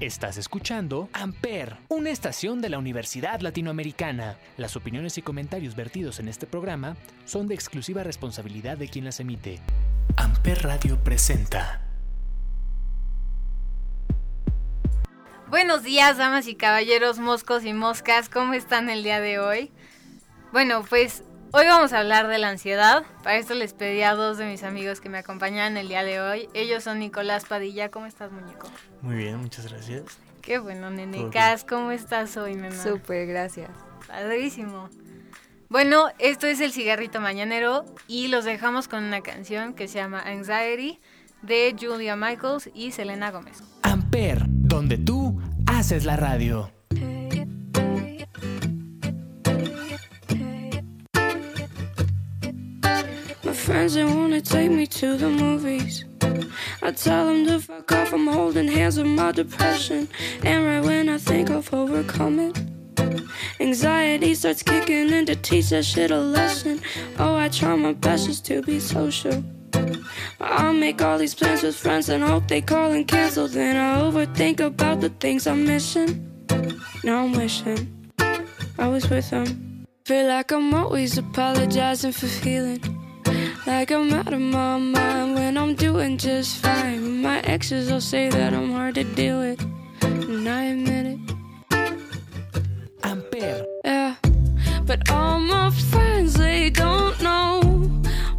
Estás escuchando Amper, una estación de la Universidad Latinoamericana. Las opiniones y comentarios vertidos en este programa son de exclusiva responsabilidad de quien las emite. Amper Radio presenta. Buenos días, damas y caballeros, moscos y moscas, ¿cómo están el día de hoy? Bueno, pues Hoy vamos a hablar de la ansiedad. Para esto les pedí a dos de mis amigos que me acompañan el día de hoy. Ellos son Nicolás Padilla. ¿Cómo estás, muñeco? Muy bien, muchas gracias. Qué bueno, Nenecas. ¿Cómo estás hoy, nena? Súper, gracias. Padrísimo. Bueno, esto es el cigarrito mañanero y los dejamos con una canción que se llama Anxiety de Julia Michaels y Selena Gómez. Amper, donde tú haces la radio. Friends that wanna take me to the movies. I tell them to fuck off, I'm holding hands with my depression. And right when I think I've overcome it, anxiety starts kicking in to teach that shit a lesson. Oh, I try my best just to be social. I make all these plans with friends and hope they call and cancel. Then I overthink about the things I'm missing. Now I'm wishing I was with them. Feel like I'm always apologizing for feeling like I'm out of my mind when I'm doing just fine. My exes will say that I'm hard to deal with, and I admit it. Ampere. Yeah, but all my friends, they don't know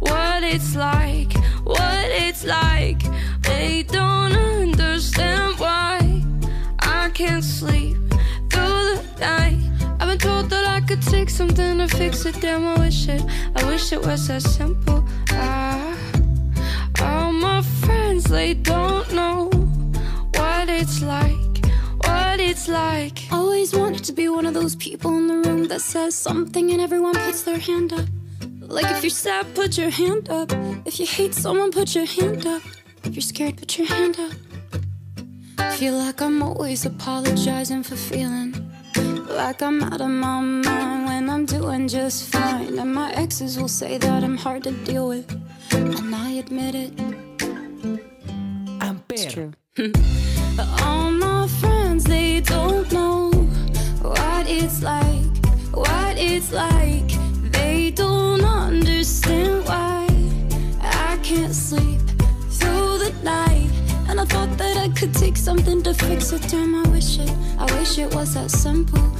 what it's like, what it's like. They don't understand why I can't sleep through the night. I've been told that I could take something to fix it. Damn, I wish it, I wish it was that simple. Ah, all my friends, they don't know what it's like, what it's like. Always wanted to be one of those people in the room that says something and everyone puts their hand up. Like if you're sad, put your hand up. If you hate someone, put your hand up. If you're scared, put your hand up. Feel like I'm always apologizing for feeling like I'm out of my mind when I'm doing just fine. And my exes will say that I'm hard to deal with, and I admit it. Ampere. It's true. All my friends, they don't know what it's like, what it's like. They don't understand why I can't sleep through the night. And I thought that I could take something to fix it. Damn, I wish it, I wish it was that simple.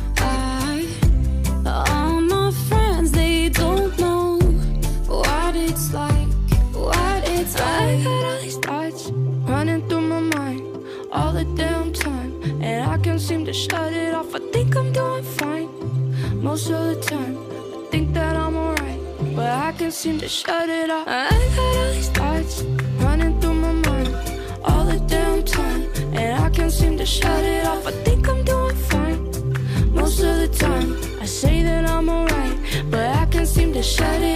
Shut it off. I think I'm doing shut it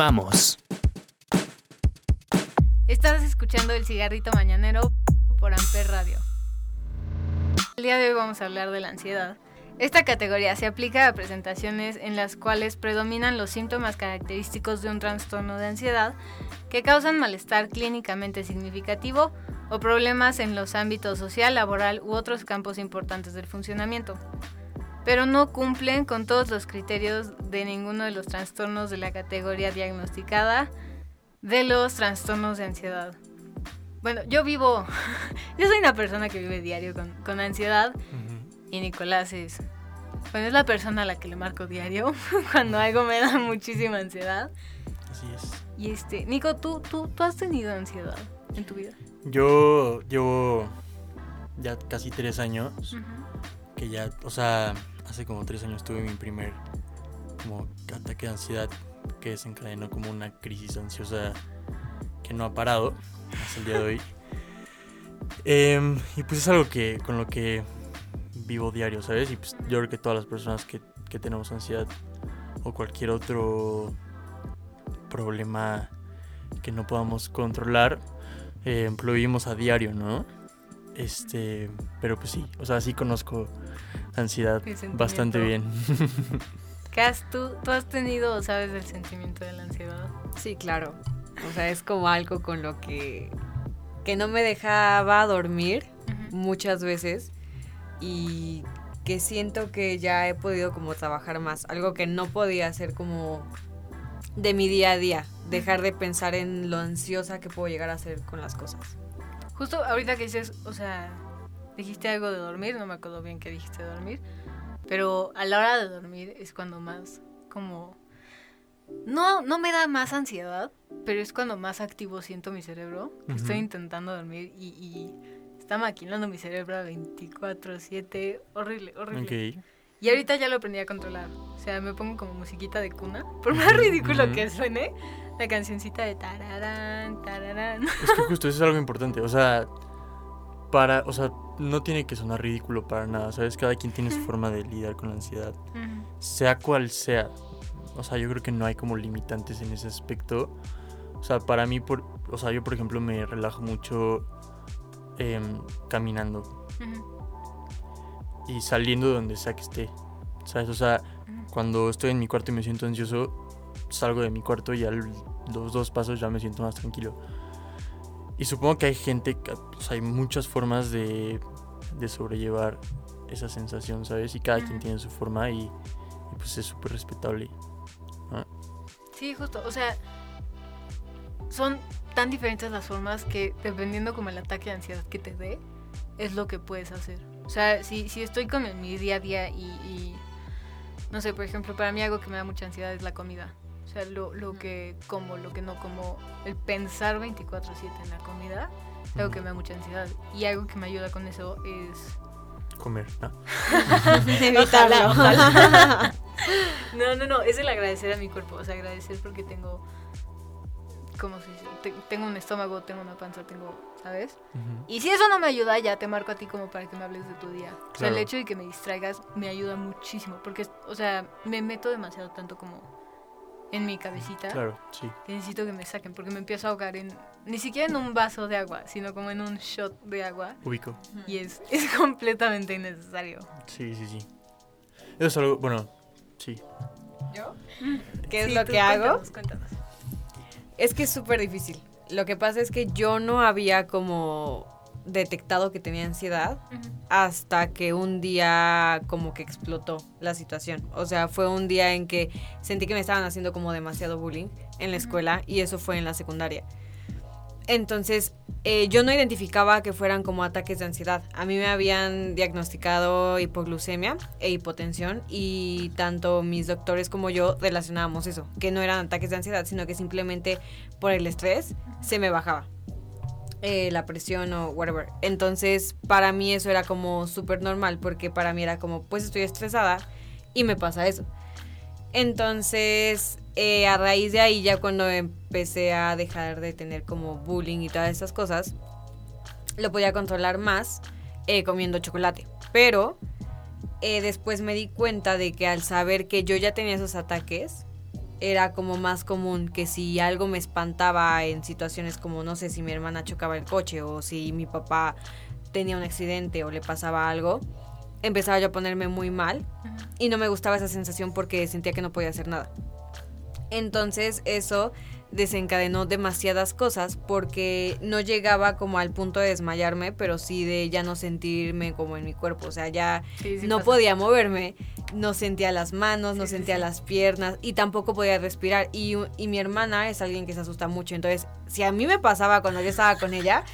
Continuamos. Estás escuchando el cigarrito mañanero por Amper Radio. El día de hoy vamos a hablar de la ansiedad. Esta categoría se aplica a presentaciones en las cuales predominan los síntomas característicos de un trastorno de ansiedad que causan malestar clínicamente significativo o problemas en los ámbitos social, laboral u otros campos importantes del funcionamiento, pero no cumplen con todos los criterios de ninguno de los trastornos de la categoría diagnosticada de los trastornos de ansiedad. Bueno, yo vivo, yo soy una persona que vive diario con, con ansiedad y Nicolás es Bueno, es la persona a la que le marco diario cuando algo me da muchísima ansiedad. Así es. Y este, Nico, ¿tú, tú, tú has tenido ansiedad en tu vida? Yo llevo ya casi tres años que ya, o sea, hace como tres años tuve mi primer como ataque de ansiedad que desencadenó como una crisis ansiosa que no ha parado hasta el día de hoy. Em, y pues es algo que con lo que vivo diario, ¿sabes? Y pues yo creo que todas las personas que, que tenemos ansiedad o cualquier otro problema que no podamos controlar, eh, lo vivimos a diario, ¿no? Este, pero pues sí, o sea, sí conozco ansiedad bastante bien. ¿Qué has tú, tú has tenido, sabes, el sentimiento de la ansiedad? Sí, claro. O sea, es como algo con lo que, que no me dejaba dormir muchas veces y que siento que ya he podido como trabajar más. Algo que no podía hacer como de mi día a día. Dejar de pensar en lo ansiosa que puedo llegar a ser con las cosas. Justo ahorita que dices, o sea, dijiste algo de dormir, no me acuerdo bien qué dijiste de dormir, pero a la hora de dormir es cuando más como no no me da más ansiedad, pero es cuando más activo siento mi cerebro. que Estoy Ujú. intentando dormir y, y está maquinando mi cerebro a 24/7, horrible, horrible. ok. Y ahorita ya lo aprendí a controlar. O sea, me pongo como musiquita de cuna, por más ridículo Ujú. que suene, la cancioncita de tararán, tararán. Es que justo eso es algo importante. O sea, para, o sea, no tiene que sonar ridículo para nada, ¿sabes? Cada quien tiene su forma de lidiar con la ansiedad, sea cual sea. O sea, yo creo que no hay como limitantes en ese aspecto. O sea, para mí, por, o sea, yo por ejemplo me relajo mucho em, caminando y saliendo de donde sea que esté. ¿Sabes? O sea, cuando estoy en mi cuarto y me siento ansioso, salgo de mi cuarto y a los dos pasos ya me siento más tranquilo. Y supongo que hay gente, sea, hay muchas formas de, de sobrellevar esa sensación, ¿sabes? Y cada quien tiene su forma y, y pues es súper respetable. Sí, justo. O sea, son tan diferentes las formas que dependiendo como el ataque de ansiedad que te dé, es lo que puedes hacer. O sea, si, si estoy con mi- mi día a día y, y, no sé, por ejemplo, para mí algo que me da mucha ansiedad es la comida. O sea, lo, lo que como, lo que no como, el pensar 24/7 en la comida, es algo que me da mucha ansiedad. Y algo que me ayuda con eso es Comer, ¿no? Evitarlo. No, no, no, es el agradecer a mi cuerpo, o sea, agradecer porque tengo, ¿cómo se dice? Te- tengo un estómago, tengo una panza, tengo, ¿sabes? Y si eso no me ayuda, ya te marco a ti como para que me hables de tu día. O sea, el hecho de que me distraigas me ayuda muchísimo, porque, o sea, me meto demasiado tanto como en mi cabecita Claro, sí. que necesito que me saquen, porque me empiezo a ahogar en, ni siquiera en un vaso de agua, sino como en un shot de agua, Ubico. y es, es completamente innecesario. Sí, sí, sí. Eso es algo, bueno, sí. ¿Qué es Sí, lo que hago? cuéntanos, cuéntanos. Es que es súper difícil. Lo que pasa es que yo no había como detectado que tenía ansiedad hasta que un día como que explotó la situación. O sea, fue un día en que sentí que me estaban haciendo como demasiado bullying en la escuela y eso fue en la secundaria. Entonces, eh, yo no identificaba que fueran como ataques de ansiedad. A mí me habían diagnosticado hipoglucemia e hipotensión y tanto mis doctores como yo relacionábamos eso, que no eran ataques de ansiedad, sino que simplemente por el estrés se me bajaba eh, la presión o whatever. Entonces, para mí eso era como súper normal, porque para mí era como, pues estoy estresada y me pasa eso. Entonces, eh, a raíz de ahí, ya cuando empecé a dejar de tener como bullying y todas esas cosas, lo podía controlar más eh, comiendo chocolate. Pero después me di cuenta de que al saber que yo ya tenía esos ataques, era como más común que si algo me espantaba en situaciones como, no sé, si mi hermana chocaba el coche o si mi papá tenía un accidente o le pasaba algo, empezaba yo a ponerme muy mal y no me gustaba esa sensación porque sentía que no podía hacer nada. Entonces eso desencadenó demasiadas cosas porque no llegaba como al punto de desmayarme, pero sí de ya no sentirme como en mi cuerpo, o sea, ya Sí, sí no pasa. podía moverme, no sentía las manos, no Sí, sentía las piernas y tampoco podía respirar. Y, y mi hermana es alguien que se asusta mucho, entonces si a mí me pasaba cuando yo estaba con ella,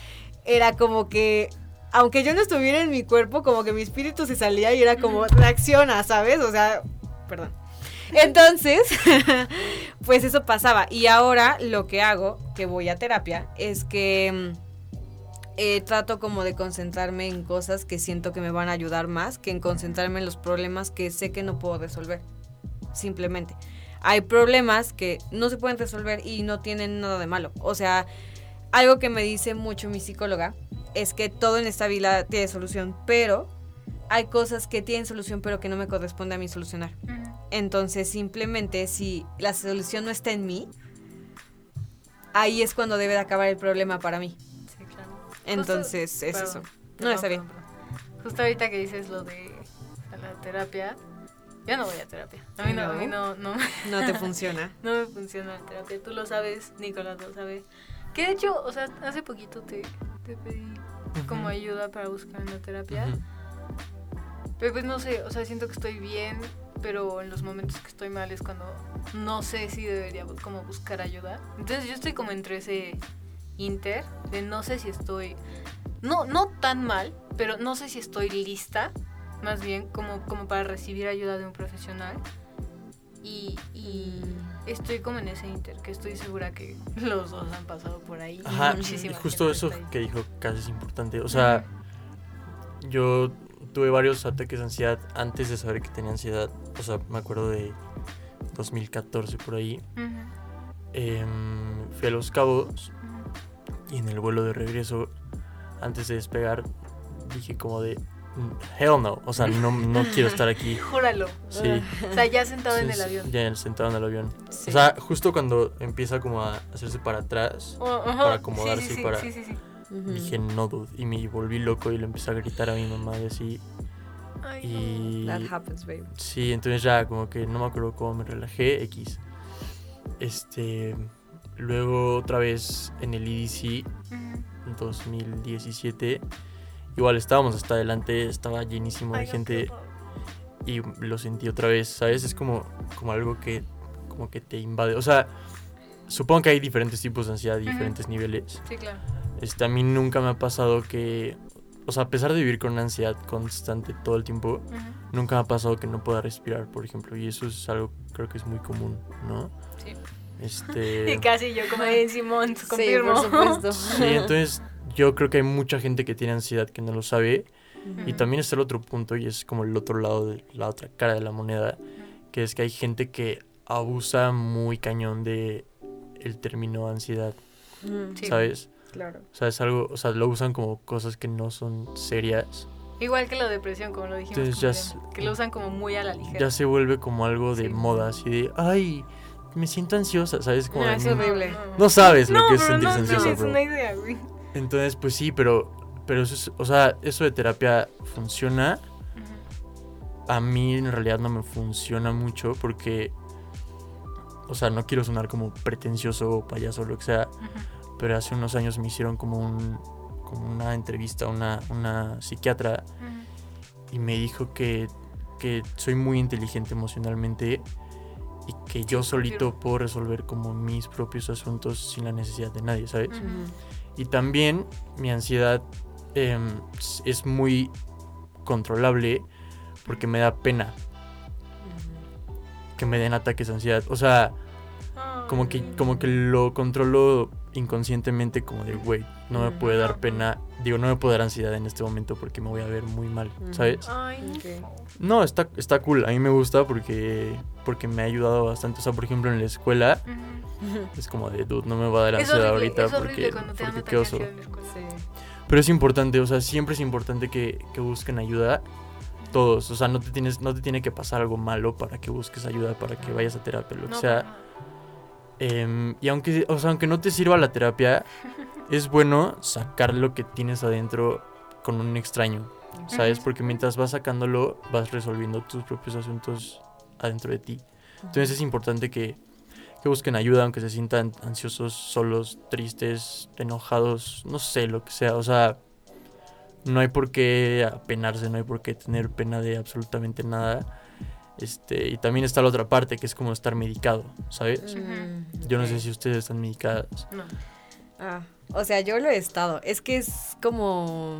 era como que aunque yo no estuviera en mi cuerpo, como que mi espíritu se salía y era como, reacciona, ¿sabes? O sea, perdón. Entonces, pues eso pasaba. Y ahora lo que hago, que voy a terapia, es que mm, eh, trato como de concentrarme en cosas que siento que me van a ayudar más que en concentrarme en los problemas que sé que no puedo resolver. Simplemente. Hay problemas que no se pueden resolver y no tienen nada de malo. O sea, algo que me dice mucho mi psicóloga es que todo en esta vida tiene solución, pero hay cosas que tienen solución pero que no me corresponde a mí solucionar. Entonces, simplemente si la solución no está en mí, ahí es cuando debe de acabar el problema para mí. Sí, claro. Entonces, Justo- es perdón, eso. No, está bien. Justo ahorita que dices lo de la terapia, yo no voy a terapia. A mí no, a mí no, no, No te funciona. no me funciona la terapia. Tú lo sabes, Nicolás lo sabe. Que de hecho, o sea, hace poquito te, te pedí como ayuda para buscar una terapia. Ujú. Pero pues no sé, o sea, siento que estoy bien, pero en los momentos que estoy mal es cuando no sé si debería como buscar ayuda. Entonces yo estoy como entre ese inter de no sé si estoy no no tan mal, pero no sé si estoy lista, más bien como como para recibir ayuda de un profesional. Y, y estoy como en ese inter, que estoy segura que los dos han pasado por ahí. y Ajá, y muchísima justo eso que dijo casi es importante. O sea, yo tuve varios ataques de ansiedad antes de saber que tenía ansiedad. O sea, me acuerdo de 2014 por ahí. Em, fui a Los Cabos y en el vuelo de regreso, antes de despegar, dije como de, "Mm, hell no. O sea, no, no quiero estar aquí. Júralo. Sí. O sea, ya sentado en el avión. Ya sentado en el avión. Sí. O sea, justo cuando empieza como a hacerse para atrás, Oh, ajá. para acomodarse sí, sí, y sí, para- Ujú. dije no, dude. Y me volví loco y le empecé a gritar a mi mamá y así. Ay, Y That happens, babe. sí, entonces ya como que no me acuerdo cómo me relajé, X. Este, luego otra vez en el EDC no. Ujú. 2017. Igual estábamos hasta adelante, estaba llenísimo de Ay, gente y lo sentí otra vez, ¿sabes? Es como, como algo que como que te invade. O sea, supongo que hay diferentes tipos de ansiedad y Ujú. diferentes niveles. Sí, claro. Este, a mí nunca me ha pasado que, o sea, a pesar de vivir con una ansiedad constante todo el tiempo, nunca me ha pasado que no pueda respirar, por ejemplo, y eso es algo que creo que es muy común, ¿no? Sí. Este, Y casi yo como en Simón, Sí, confirmo. por supuesto. sí, entonces yo creo que hay mucha gente que tiene ansiedad que no lo sabe, y también está el otro punto, y es como el otro lado de la otra cara de la moneda, que es que hay gente que abusa muy cañón de el término ansiedad, Ujú, Sí. ¿sabes? Claro. O sea, es algo, o sea, lo usan como cosas que no son serias. Igual que la depresión, como lo dijimos. Entonces ya Mariana, que lo usan como muy a la ligera. ya se vuelve como algo de Sí. moda, así de, ay, me siento ansiosa, ¿sabes? Como No, de, es "Mm, horrible. no sabes lo No, que es pero sentirse no ansiosa, bro". una idea, güey. Entonces, pues sí, pero, pero eso es, o sea, eso de terapia funciona. A mí en realidad no me funciona mucho porque, o sea, no quiero sonar como pretencioso o payaso o lo que sea. Pero hace unos años me hicieron como un, como una entrevista a una, una psiquiatra y me dijo que, que soy muy inteligente emocionalmente y que yo solito puedo resolver como mis propios asuntos sin la necesidad de nadie, ¿sabes? Y también mi ansiedad em, es muy controlable porque me da pena. Que me den ataques de ansiedad. O sea, como que, como que lo controlo inconscientemente como de, güey, no me Mm. puede dar pena. Digo, no me puede dar ansiedad en este momento porque me voy a ver muy mal, Ujú. ¿sabes? Ay, no. Está, está cool. A mí me gusta porque, porque me ha ayudado bastante. O sea, por ejemplo, en la escuela es como de, dude, no me va a dar Es ansiedad horrible, ahorita porque, porque qué oso. Sí. Pero es importante, o sea, siempre es importante que, que busquen ayuda. Todos, o sea, no te, tienes, no te tiene que pasar algo malo para que busques ayuda, para que vayas a terapia, lo que No, sea. Em, y aunque, o sea, aunque no te sirva la terapia, es bueno sacar lo que tienes adentro con un extraño, ¿sabes? Porque mientras vas sacándolo, vas resolviendo tus propios asuntos adentro de ti. Entonces es importante que, que busquen ayuda, aunque se sientan ansiosos, solos, tristes, enojados, no sé, lo que sea. O sea, no hay por qué apenarse, no hay por qué tener pena de absolutamente nada. Este, y también está la otra parte, que es como estar medicado, ¿sabes? Mm, Yo no sé si ustedes están medicadas. No. Ah, o sea, yo lo he estado. Es que es como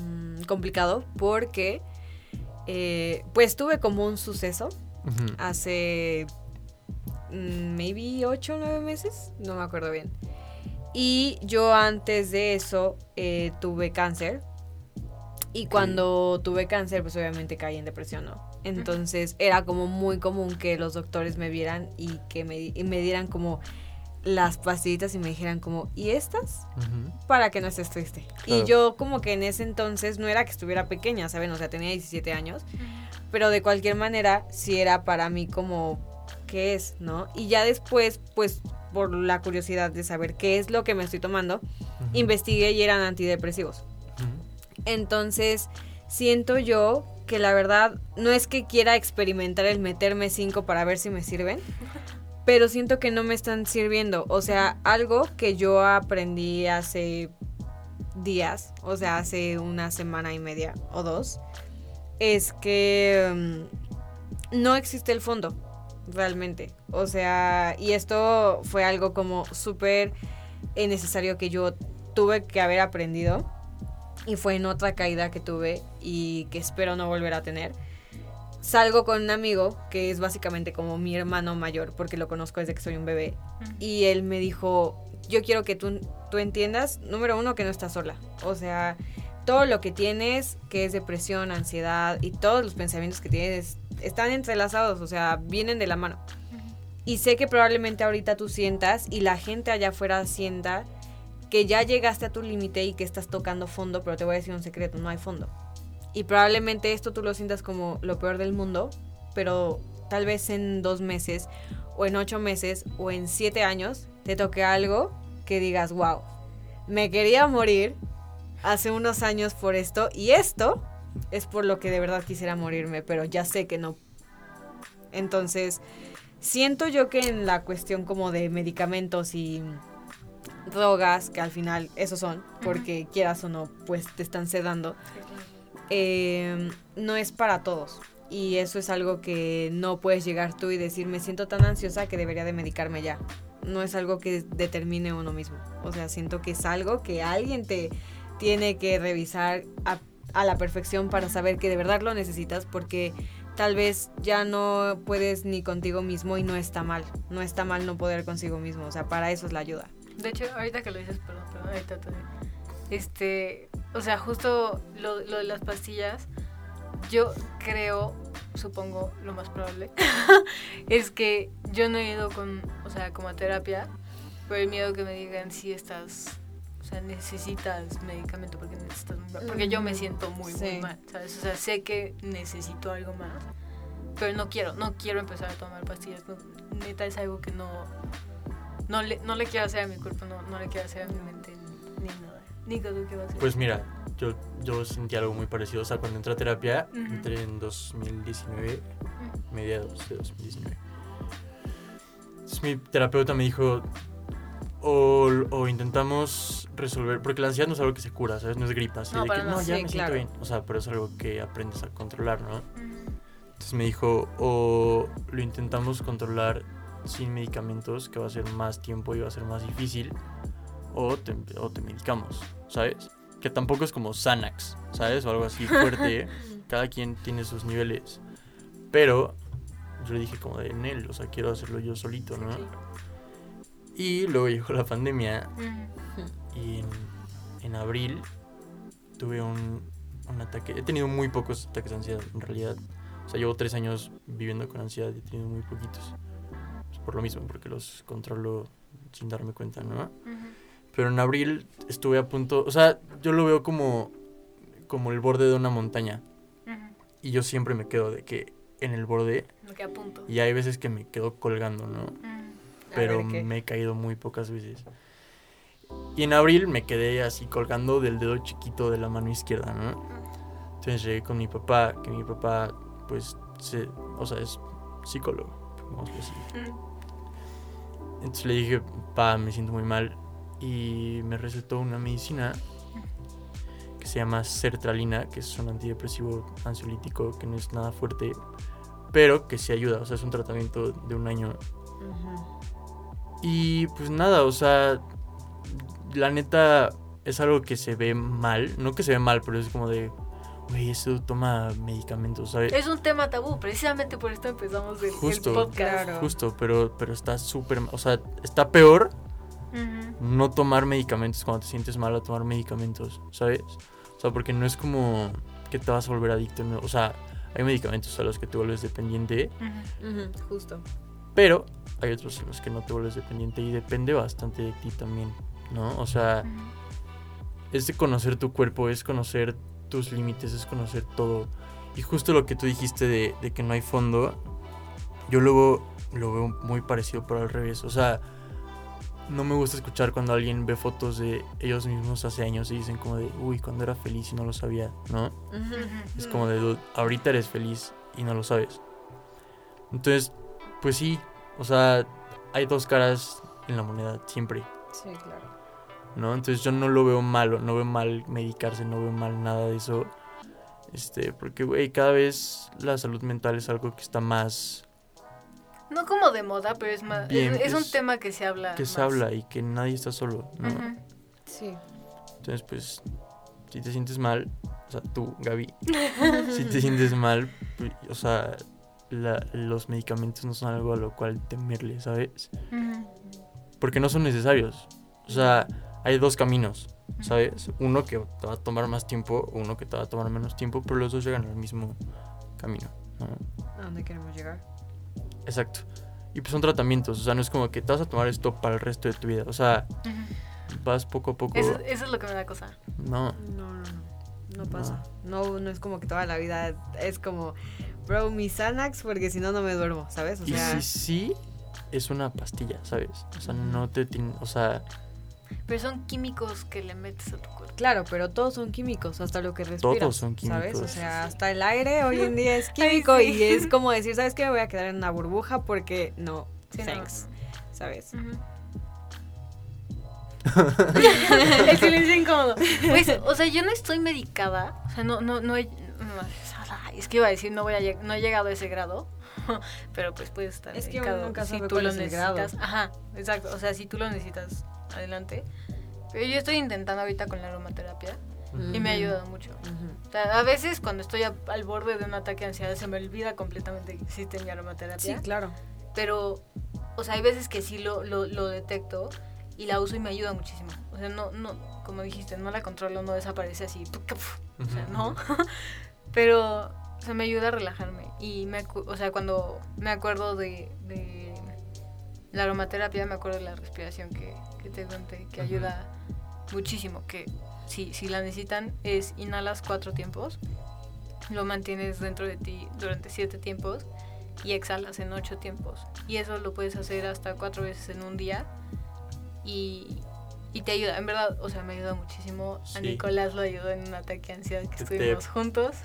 mm, complicado porque eh, pues tuve como un suceso hace mm, maybe 8 o 9 meses, no me acuerdo bien. Y yo antes de eso eh, tuve cáncer. Y cuando tuve cáncer, pues obviamente caí en depresión, ¿no? Entonces era como muy común que los doctores me vieran y que me, y me dieran como las pastillitas y me dijeran como, ¿y estas? Para que no estés triste. Y yo como que en ese entonces no era que estuviera pequeña, ¿saben? O sea, tenía 17 años. Pero de cualquier manera, sí era para mí como, ¿qué es? ¿No? Y ya después, pues, por la curiosidad de saber qué es lo que me estoy tomando, investigué y eran antidepresivos. Entonces, siento yo que la verdad no es que quiera experimentar el meterme cinco para ver si me sirven, pero siento que no me están sirviendo. O sea, algo que yo aprendí hace días, o sea, hace una semana y media o dos, es que mm, no existe el fondo, realmente. O sea, y esto fue algo como súper necesario que yo tuve que haber aprendido y fue en otra caída que tuve y que espero no volver a tener. Salgo con un amigo que es básicamente como mi hermano mayor porque lo conozco desde que soy un bebé y él me dijo, yo quiero que tú, tú entiendas, número uno, que no estás sola. O sea, todo lo que tienes, que es depresión, ansiedad y todos los pensamientos que tienes, están entrelazados, o sea, vienen de la mano. Y sé que probablemente ahorita tú sientas y la gente allá afuera sienta que ya llegaste a tu límite y que estás tocando fondo, pero te voy a decir un secreto, no hay fondo. Y probablemente esto tú lo sientas como lo peor del mundo, pero tal vez en dos meses, o en ocho meses, o en siete años, te toque algo que digas, wow, me quería morir hace unos años por esto, y esto es por lo que de verdad quisiera morirme, pero ya sé que no. Entonces, siento yo que en la cuestión como de medicamentos y drogas, que al final esos son, porque quieras o no, pues te están sedando, eh, no es para todos. Y eso es algo que no puedes llegar tú y decir, me siento tan ansiosa que debería de medicarme ya. No es algo que determine uno mismo. O sea, siento que es algo que alguien te tiene que revisar a, a la perfección para saber que de verdad lo necesitas porque tal vez ya no puedes ni contigo mismo y no está mal. No está mal no poder consigo mismo. O sea, para eso es la ayuda. De hecho, ahorita que lo dices, perdón, perdón, ahorita te Este, o sea, justo lo, lo de las pastillas, yo creo, supongo, lo más probable, es que yo no he ido con, o sea, como a terapia, por el miedo que me digan si estás, o sea, necesitas medicamento porque necesitas, porque yo me siento muy, muy Sí. mal, ¿sabes? O sea, sé que necesito algo más, pero no quiero, no quiero empezar a tomar pastillas, no, neta es algo que no, no le, no le quiero hacer a mi cuerpo, no, no le quiero hacer a mi mente ni nada. Nico, ¿tú qué vas a hacer? Pues mira, yo, yo sentí algo muy parecido. O sea, cuando entré a terapia, Ujú. entré en 2019, mediados de 2019. Entonces mi terapeuta me dijo, o, o intentamos resolver, porque la ansiedad no es algo que se cura, ¿sabes? No es gripa. así No, de que, nada. no, ya Sí, me claro. siento bien. O sea, pero es algo que aprendes a controlar, ¿no? Ujú. Entonces me dijo, o lo intentamos controlar sin medicamentos, que va a ser más tiempo y va a ser más difícil, o te, o te medicamos, ¿sabes? Que tampoco es como Xanax, ¿sabes? O algo así fuerte. Cada quien tiene sus niveles. Pero yo le dije como de en él, o sea, quiero hacerlo yo solito, ¿no? Y luego llegó la pandemia Ujú. y en, en abril tuve un, un ataque. He tenido muy pocos ataques de ansiedad, en realidad. O sea, llevo tres años viviendo con ansiedad y he tenido muy poquitos. Por lo mismo, porque los controlo sin darme cuenta, ¿no? Ujú. Pero en abril estuve a punto. O sea, yo lo veo como, como el borde de una montaña. Ujú. Y yo siempre me quedo de que en el borde. Me queda a punto. Y hay veces que me quedo colgando, ¿no? Ujú. pero ver, ¿qué? me he caído muy pocas veces. Y en abril me quedé así colgando del dedo chiquito de la mano izquierda, ¿no? Entonces llegué con mi papá, que mi papá, pues, se, o sea, es psicólogo, vamos a decir. Entonces le dije, pa, me siento muy mal. Y me recetó una medicina que se llama sertralina, que es un antidepresivo ansiolítico que no es nada fuerte, pero que sí ayuda. O sea, es un tratamiento de un año. Y pues nada, o sea, la neta es algo que se ve mal. No que se ve mal, pero es como de, güey, eso toma medicamentos, ¿sabes? Es un tema tabú, precisamente por esto empezamos el, el Justo. podcast. Claro. Justo, pero, pero está súper, o sea, está peor no tomar medicamentos cuando te sientes mal a tomar medicamentos, ¿sabes? O sea, porque no es como que te vas a volver adicto, ¿no? o sea, hay medicamentos a los que te vuelves dependiente, justo. pero hay otros en los que no te vuelves dependiente y depende bastante de ti también, ¿no? O sea, es de conocer tu cuerpo, es conocer tus límites, es conocer todo. Y justo lo que tú dijiste de, de que no hay fondo, yo luego lo veo muy parecido, pero al revés. O sea, no me gusta escuchar cuando alguien ve fotos de ellos mismos hace años y dicen como de, uy, cuando era feliz y no lo sabía, ¿no? Es como de, "Dude, ahorita eres feliz y no lo sabes. Entonces, pues sí, o sea, hay dos caras en la moneda, siempre. Sí, claro. ¿No? Entonces yo no lo veo malo, no veo mal medicarse, no veo mal nada de eso. Este, porque, güey, cada vez la salud mental es algo que está más, No como de moda, pero es más. Bien, es, es un es- tema que se habla. que se habla y que nadie está solo, ¿no? Sí. Entonces, pues, si te sientes mal, o sea, tú, Gaby, si te sientes mal, pues, o sea, la- los medicamentos no son algo a lo cual temerle, ¿sabes? Porque no son necesarios. O sea, hay dos caminos, ¿sabes? Uno que te va a tomar más tiempo, uno que te va a tomar menos tiempo, pero los dos llegan al mismo camino, ¿no? ¿A dónde queremos llegar? Exacto. Y pues son tratamientos, o sea, no es como que te vas a tomar esto para el resto de tu vida. O sea, vas poco a poco. Eso, eso es lo que me da cosa. No, No, no, no. No pasa. No, no es como que toda la vida es como, bro, mi Xanax porque si no, no me duermo, ¿sabes? O y sea, si sí, es una pastilla, ¿sabes? O sea, no te o sea, Pero son químicos que le metes a tu cuerpo. claro, pero todos son químicos, hasta lo que respiras. Todos son ¿Sabes? O químicos. sea, hasta el aire hoy en día es químico sí. y es como decir, ¿sabes qué? Me voy a quedar en una burbuja porque no, Sí, no. thanks. ¿Sabes? Ujú. el silencio incómodo. Pues, o sea, yo no estoy medicada. O sea, no, no, no he. no, ay, es que iba a decir, no voy a lleg- no he llegado a ese grado. Pero pues puedes estar Es que uno medicado nunca si sabe tú cuál lo es el grado. necesitas. Ajá, exacto. O sea, si tú lo necesitas, adelante. Pero yo estoy intentando ahorita con la aromaterapia y me ha ayudado mucho. Ujú. O sea, a veces cuando estoy a- al borde de un ataque de ansiedad se me olvida completamente que existe mi aromaterapia. Sí, claro. Pero, o sea, hay veces que sí lo, lo, lo detecto y la uso y me ayuda muchísimo. O sea, no, no, como dijiste, no la controlo, no desaparece así. O sea, no. Pero, o sea, me ayuda a relajarme. Y, me, o sea, cuando me acuerdo de, de la aromaterapia, me acuerdo de la respiración que, que te conté, que ayuda muchísimo. Que si, si la necesitan, es inhalas cuatro tiempos, lo mantienes dentro de ti durante siete tiempos y exhalas en ocho tiempos. Y eso lo puedes hacer hasta cuatro veces en un día. Y, y te ayuda, en verdad, o sea, me ayuda muchísimo. A. Nicolás lo ayudó en un ataque de ansiedad que te- estuvimos juntos.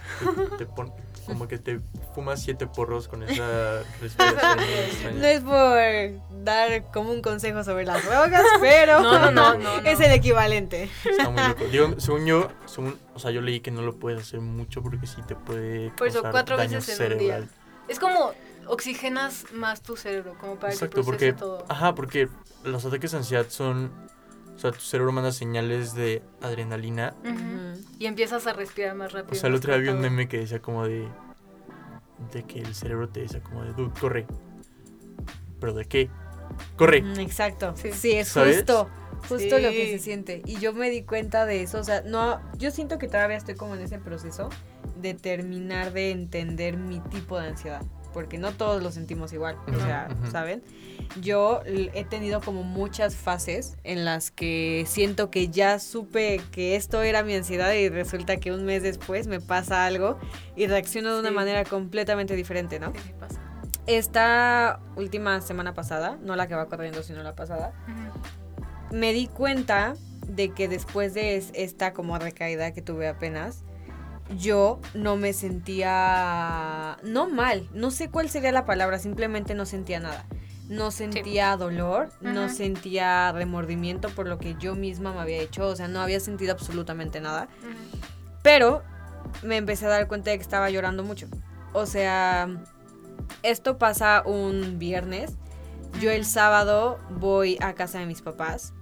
te, te pon- como que te fumas siete porros con esa respiración. No es por dar como un consejo sobre las drogas, pero No, no, no, no, no. es el equivalente. Está muy loco. Digo, según yo, según, o sea, yo leí que no lo puedes hacer mucho porque sí te puede Por eso, causar cuatro daño veces en un día. Es como oxigenas más tu cerebro, como para Exacto, que procese porque, todo. ajá, porque los ataques de ansiedad son, o sea, tu cerebro manda señales de adrenalina. Y empiezas a respirar más rápido. O sea, el otro día vi un meme que decía como de, de que el cerebro te decía como de, dude, corre. ¿Pero de qué? Corre. Mm, Exacto. Sí. Sí, es ¿Sabes? justo. Justo Sí. lo que se siente. Y yo me di cuenta de eso. O sea, no, yo siento que todavía estoy como en ese proceso de terminar de entender mi tipo de ansiedad. Porque no todos lo sentimos igual. O sea. ¿saben? Yo he tenido como muchas fases en las que siento que ya supe que esto era mi ansiedad y resulta que un mes después me pasa algo y reacciono de una Sí. manera completamente diferente, ¿no? Sí, sí pasa. Esta última semana pasada, no la que va corriendo, sino la pasada, me di cuenta de que después de es- esta como recaída que tuve apenas, yo no me sentía, no mal, no sé cuál sería la palabra, simplemente no sentía nada. No sentía dolor, no sentía remordimiento por lo que yo misma me había hecho, o sea, no había sentido absolutamente nada. Pero me empecé a dar cuenta de que estaba llorando mucho. O sea, esto pasa un viernes. Yo el sábado voy a casa de mis papás.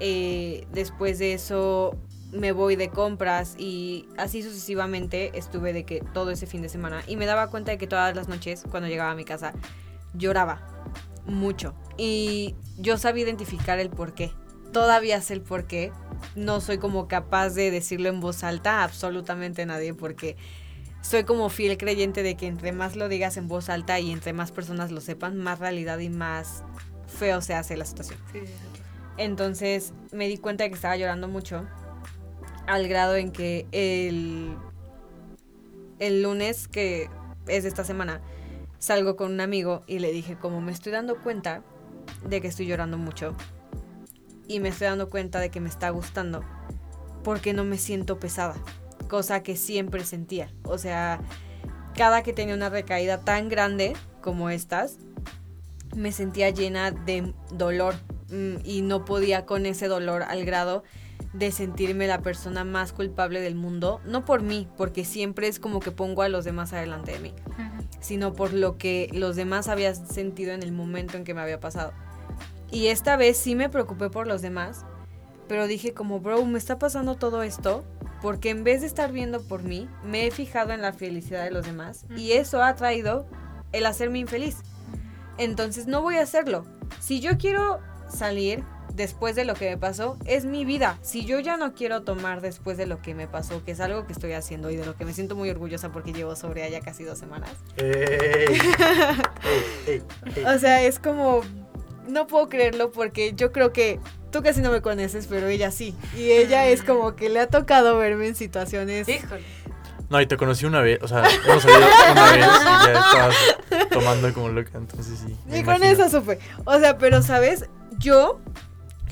eh, después de eso me voy de compras y así sucesivamente estuve de que todo ese fin de semana y me daba cuenta de que todas las noches cuando llegaba a mi casa lloraba mucho y yo sabía identificar el por qué. Todavía sé el por qué. No soy como capaz de decirlo en voz alta a absolutamente nadie porque soy como fiel creyente de que entre más lo digas en voz alta y entre más personas lo sepan, más realidad y más feo se hace la situación. Sí. Entonces me di cuenta de que estaba llorando mucho, al grado en que el, el lunes, que es esta semana, salgo con un amigo y le dije, como me estoy dando cuenta de que estoy llorando mucho y me estoy dando cuenta de que me está gustando, porque no me siento pesada, cosa que siempre sentía. O sea, cada que tenía una recaída tan grande como estas, me sentía llena de dolor mm, y no podía con ese dolor al grado de sentirme la persona más culpable del mundo, no por mí, porque siempre es como que pongo a los demás adelante de mí, sino por lo que los demás habían sentido en el momento en que me había pasado. Y esta vez sí me preocupé por los demás, pero dije como, bro, me está pasando todo esto porque en vez de estar viendo por mí, me he fijado en la felicidad de los demás y eso ha traído el hacerme infeliz. Entonces no voy a hacerlo. Si yo quiero salir después de lo que me pasó, es mi vida. Si yo ya no quiero tomar después de lo que me pasó, que es algo que estoy haciendo y de lo que me siento muy orgullosa porque llevo sobre allá casi dos semanas. Ey, ey, ey. O sea, es como, no puedo creerlo porque yo creo que tú casi no me conoces, pero ella sí. Y ella es como que le ha tocado verme en situaciones... Híjole. No, y te conocí una vez, o sea, hemos salido una vez y ya estabas tomando como loca, entonces sí. me Y con imagino. eso supe. O sea, pero sabes, yo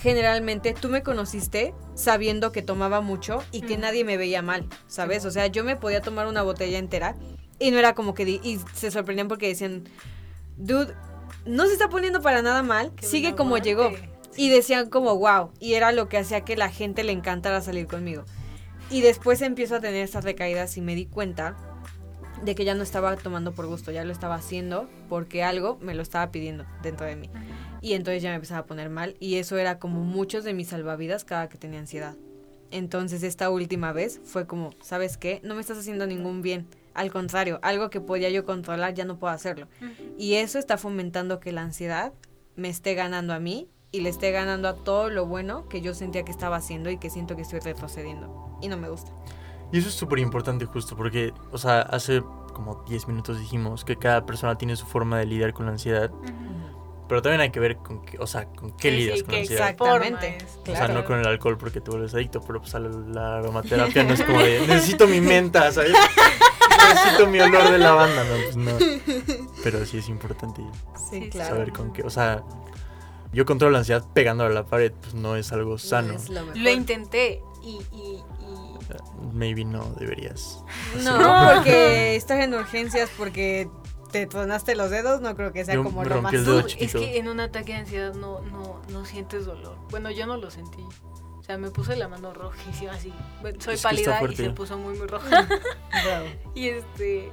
generalmente tú me conociste sabiendo que tomaba mucho y que Ujú. nadie me veía mal, ¿sabes? O sea, yo me podía tomar una botella entera y no era como que di- y se sorprendían porque decían, "Dude, no se está poniendo para nada mal, sigue como aguante". llegó." Y decían como, "Wow", y era lo que hacía que la gente le encantara salir conmigo. Y después empiezo a tener estas recaídas y me di cuenta de que ya no estaba tomando por gusto, ya lo estaba haciendo porque algo me lo estaba pidiendo dentro de mí. Y entonces ya me empezaba a poner mal y eso era como muchos de mis salvavidas cada que tenía ansiedad. Entonces esta última vez fue como, ¿sabes qué? No me estás haciendo ningún bien. Al contrario, algo que podía yo controlar ya no puedo hacerlo. Y eso está fomentando que la ansiedad me esté ganando a mí y le esté ganando a todo lo bueno que yo sentía que estaba haciendo y que siento que estoy retrocediendo. Y no me gusta. Y eso es súper importante justo porque, o sea, hace como 10 minutos dijimos que cada persona tiene su forma de lidiar con la ansiedad, pero también hay que ver con qué, o sea, con qué Sí, lidias sí, con la ansiedad. Exactamente. O sea, no con el alcohol porque te vuelves adicto, pero pues a la, la aromaterapia no es como de necesito mi menta, ¿sabes? Necesito mi olor de lavanda, no, pues no. Pero sí es importante Sí, Sí, claro. saber con qué, o sea, yo controlo la ansiedad pegando a la pared, pues no es algo sano. No es lo intenté y, y, y Maybe no deberías. No, porque estás en urgencias porque te tronaste los dedos, no creo que sea Yo como lo más... el dedo Dude, es que en un ataque de ansiedad no, no, no sientes dolor. Bueno, yo no lo sentí. O sea, me puse la mano rojísima así. Bueno, Soy Es pálida y se puso muy, muy roja. Bravo. y este.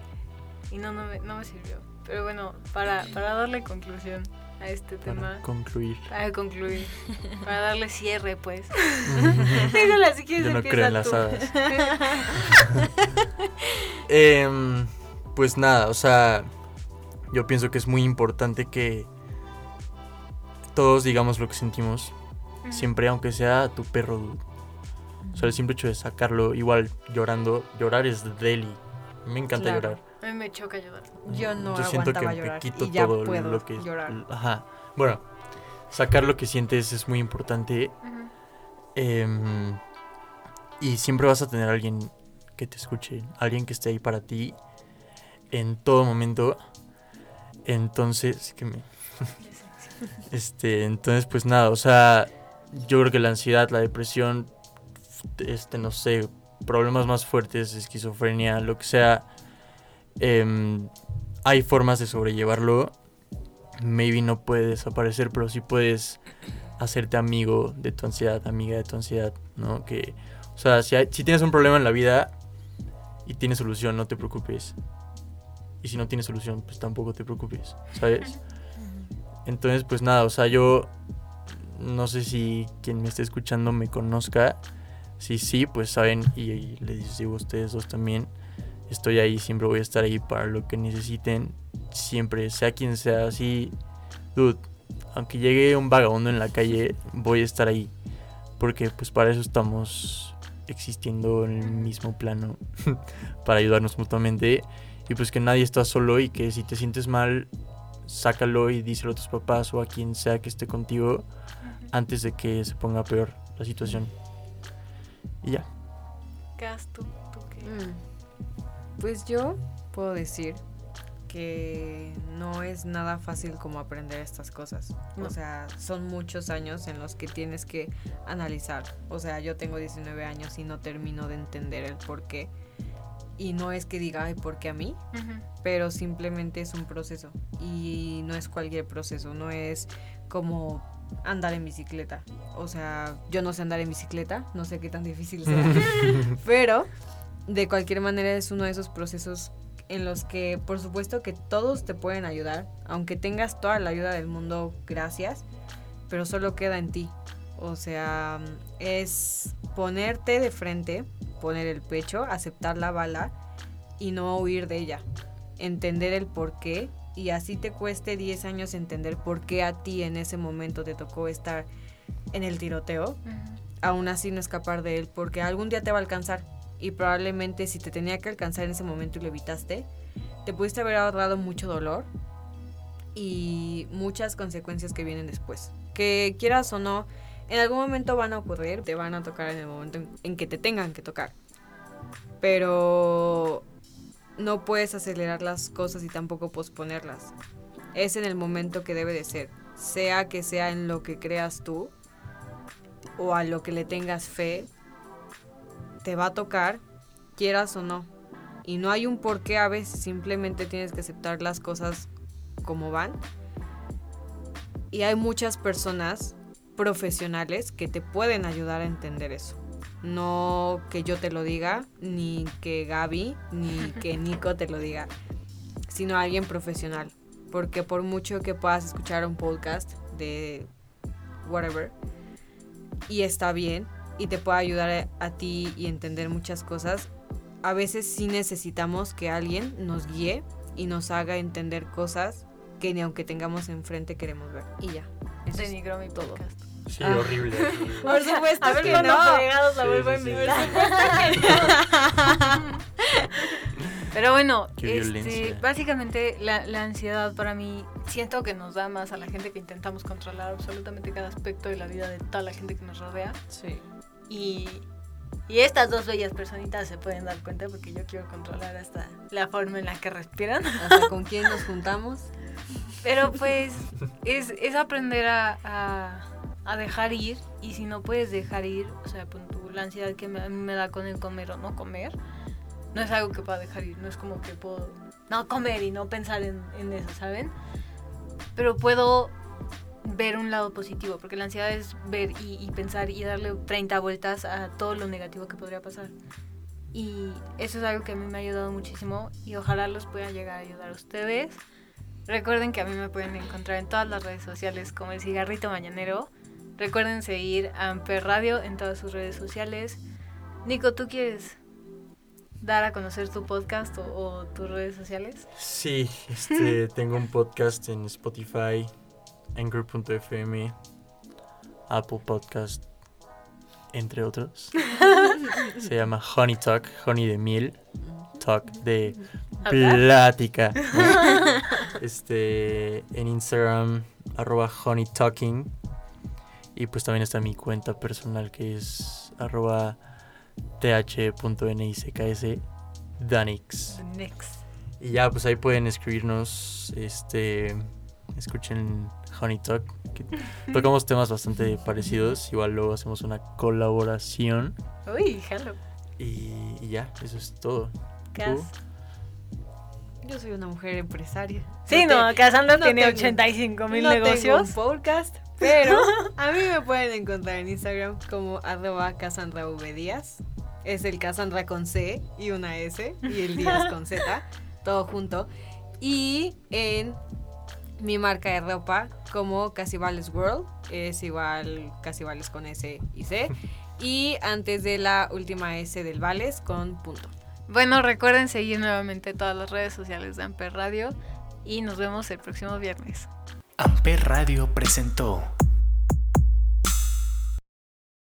Y no, no me, no me sirvió. Pero bueno, para, para darle conclusión a este tema. Para concluir. Para concluir. Para darle cierre, pues. Dígale así que Yo no creo en las tú. hadas. Em, pues nada, o sea, yo pienso que es muy importante que todos digamos lo que sentimos, siempre, aunque sea tu perro. dude. O sea, el simple hecho de sacarlo, igual llorando, llorar es deli. Me encanta Claro. llorar. A mí me choca llorar. Yo no Yo siento que aguantaba me llorar quito y ya todo puedo lo que llorar. Ajá. Bueno, sacar lo que sientes es muy importante. Em, y siempre vas a tener a alguien que te escuche, alguien que esté ahí para ti en todo momento. Entonces, que me... este, entonces pues nada, o sea, yo creo que la ansiedad, la depresión, este, no sé, problemas más fuertes, esquizofrenia, lo que sea, em, hay formas de sobrellevarlo. Maybe no puede desaparecer, pero sí puedes hacerte amigo de tu ansiedad, amiga de tu ansiedad, ¿no? Que, o sea, si, hay- si tienes un problema en la vida y tienes solución, no te preocupes. Y si no tienes solución, pues tampoco te preocupes, ¿sabes? Entonces, pues nada, o sea, yo no sé si quien me esté escuchando me conozca. Si sí, pues saben, y, y les digo a ustedes dos también, estoy ahí, siempre voy a estar ahí para lo que necesiten. Siempre, sea quien sea, así, dude, aunque llegue un vagabundo en la calle, voy a estar ahí. Porque pues para eso estamos existiendo en el mismo plano, para ayudarnos mutuamente. Y pues que nadie está solo y que si te sientes mal, sácalo y díselo a tus papás o a quien sea que esté contigo antes de que se ponga peor la situación. Y ya. ¿tú, tú qué? Mm. Pues yo puedo decir que no es nada fácil como aprender estas cosas. No. O sea, son muchos años en los que tienes que analizar. O sea, yo tengo 19 años y no termino de entender el por qué. Y no es que diga, ay, ¿por qué a mí? Pero simplemente es un proceso y no es cualquier proceso, no es como andar en bicicleta. O sea, yo no sé andar en bicicleta, no sé qué tan difícil sea, pero de cualquier manera es uno de esos procesos en los que por supuesto que todos te pueden ayudar, aunque tengas toda la ayuda del mundo, gracias, pero solo queda en ti. O sea, es ponerte de frente, poner el pecho, aceptar la bala y no huir de ella. Entender el por qué y así te cueste 10 años entender por qué a ti en ese momento te tocó estar en el tiroteo, aún así no escapar de él porque algún día te va a alcanzar y probablemente si te tenía que alcanzar en ese momento y lo evitaste, te pudiste haber ahorrado mucho dolor y muchas consecuencias que vienen después. Que quieras o no, en algún momento van a ocurrir, te van a tocar en el momento en, que te tengan que tocar. Pero no puedes acelerar las cosas y tampoco posponerlas. Es en el momento que debe de ser, sea que sea en lo que creas tú o a lo que le tengas fe, te va a tocar, quieras o no. Y no hay un porqué a veces, simplemente tienes que aceptar las cosas como van. Y hay muchas personas profesionales que te pueden ayudar a entender eso. No que yo te lo diga, ni que Gaby, ni que Nico te lo diga, sino alguien profesional. Porque por mucho que puedas escuchar un podcast de whatever, y está bien, y te puede ayudar a, ti y entender muchas cosas, a veces sí necesitamos que alguien nos guíe y nos haga entender cosas que ni aunque tengamos enfrente queremos ver. Y ya. Eso mi podcast. Sí, Ah. horrible. Por supuesto A ver que no. fregados la Sí, vuelvo a invitar. Pero bueno, este, básicamente la, la ansiedad para mí siento que nos da más a la gente que intentamos controlar absolutamente cada aspecto de la vida de toda la gente que nos rodea. Sí. Y, y estas dos bellas personitas se pueden dar cuenta porque yo quiero controlar hasta la forma en la que respiran. Hasta con quién nos juntamos. Pero pues es, es aprender a, a- a dejar ir y si no puedes dejar ir, o sea, pon tú, la ansiedad que me, me da con el comer o no comer, no es algo que pueda dejar ir, no es como que puedo no comer y no pensar en, eso, ¿saben? Pero puedo ver un lado positivo, porque la ansiedad es ver y, y pensar y darle 30 vueltas a todo lo negativo que podría pasar. Y eso es algo que a mí me ha ayudado muchísimo y ojalá los pueda llegar a ayudar a ustedes. Recuerden que a mí me pueden encontrar en todas las redes sociales como el cigarrito mañanero. Recuerden seguir a Amper Radio en todas sus redes sociales. Nico, ¿tú quieres dar a conocer tu podcast o, o tus redes sociales? Sí, este, tengo un podcast en Spotify, Anchor.fm, Apple Podcast, entre otros. Se llama Honey Talk, Honey de miel, Talk de plática. ¿no? Este, en Instagram, arroba Honey Talking. Y pues también está mi cuenta personal que es arroba th.nixks Danix. Y ya, pues ahí pueden escribirnos, este, escuchen Honey Talk, que tocamos temas bastante parecidos, igual luego hacemos una colaboración Uy, hello. y, y ya, eso es todo. Yo soy una mujer empresaria. Sí, te- no, Casandra no tiene tengo- 85 mil no negocios. tengo un podcast, pero a mí me pueden encontrar en Instagram como arroba. Es el Cassandra con C y una S y el Díaz con Z, todo junto. Y en mi marca de ropa como Casivales World, es igual Casivales con S y C, y antes de la última S del Vales con punto. Bueno, recuerden seguir nuevamente todas las redes sociales de Amper Radio y nos vemos el próximo viernes. Amper Radio presentó